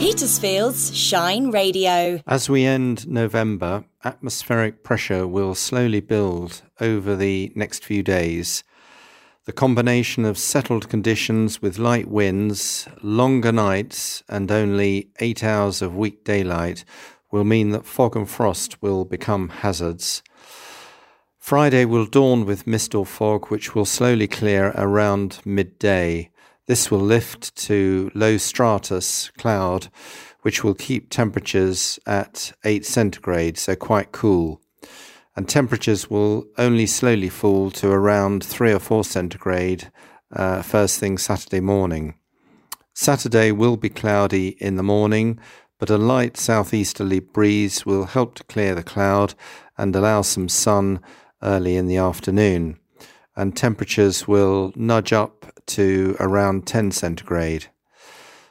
Petersfield's Shine Radio. As we end November, atmospheric pressure will slowly build over the next few days. The combination of settled conditions with light winds, longer nights, and only eight hours of weak daylight will mean that fog and frost will become hazards. Friday will dawn with mist or fog, which will slowly clear around midday. This will lift to low stratus cloud, which will keep temperatures at 8 centigrade, so quite cool. And temperatures will only slowly fall to around 3 or 4 centigrade uh, first thing Saturday morning. Saturday will be cloudy in the morning, but a light southeasterly breeze will help to clear the cloud and allow some sun early in the afternoon, and temperatures will nudge up to around 10 centigrade.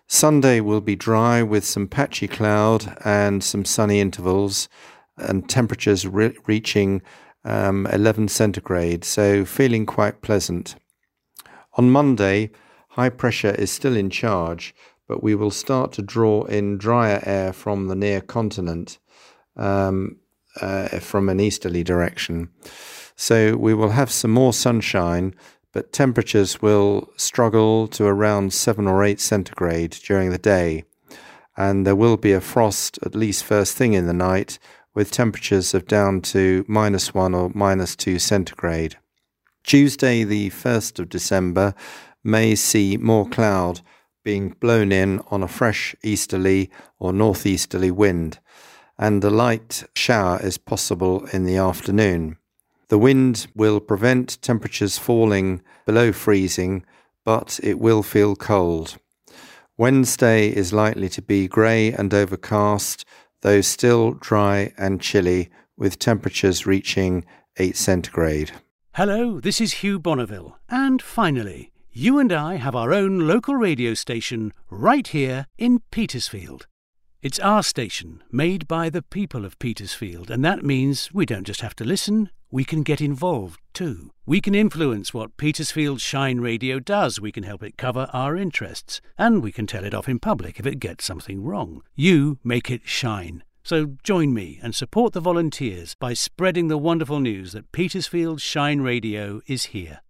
Sunday will be dry with some patchy cloud and some sunny intervals, and temperatures re- reaching um, 11 centigrade, so feeling quite pleasant. On Monday, high pressure is still in charge, but we will start to draw in drier air from the near continent. Um, uh, from an easterly direction. So we will have some more sunshine, but temperatures will struggle to around 7 or 8 centigrade during the day. And there will be a frost at least first thing in the night, with temperatures of down to minus 1 or minus 2 centigrade. Tuesday, the 1st of December, may see more cloud being blown in on a fresh easterly or northeasterly wind and a light shower is possible in the afternoon. The wind will prevent temperatures falling below freezing, but it will feel cold. Wednesday is likely to be grey and overcast, though still dry and chilly, with temperatures reaching 8 centigrade. Hello, this is Hugh Bonneville, and finally, you and I have our own local radio station right here in Petersfield. It's our station, made by the people of Petersfield, and that means we don't just have to listen, we can get involved too. We can influence what Petersfield Shine Radio does, we can help it cover our interests, and we can tell it off in public if it gets something wrong. You make it shine. So join me and support the volunteers by spreading the wonderful news that Petersfield Shine Radio is here.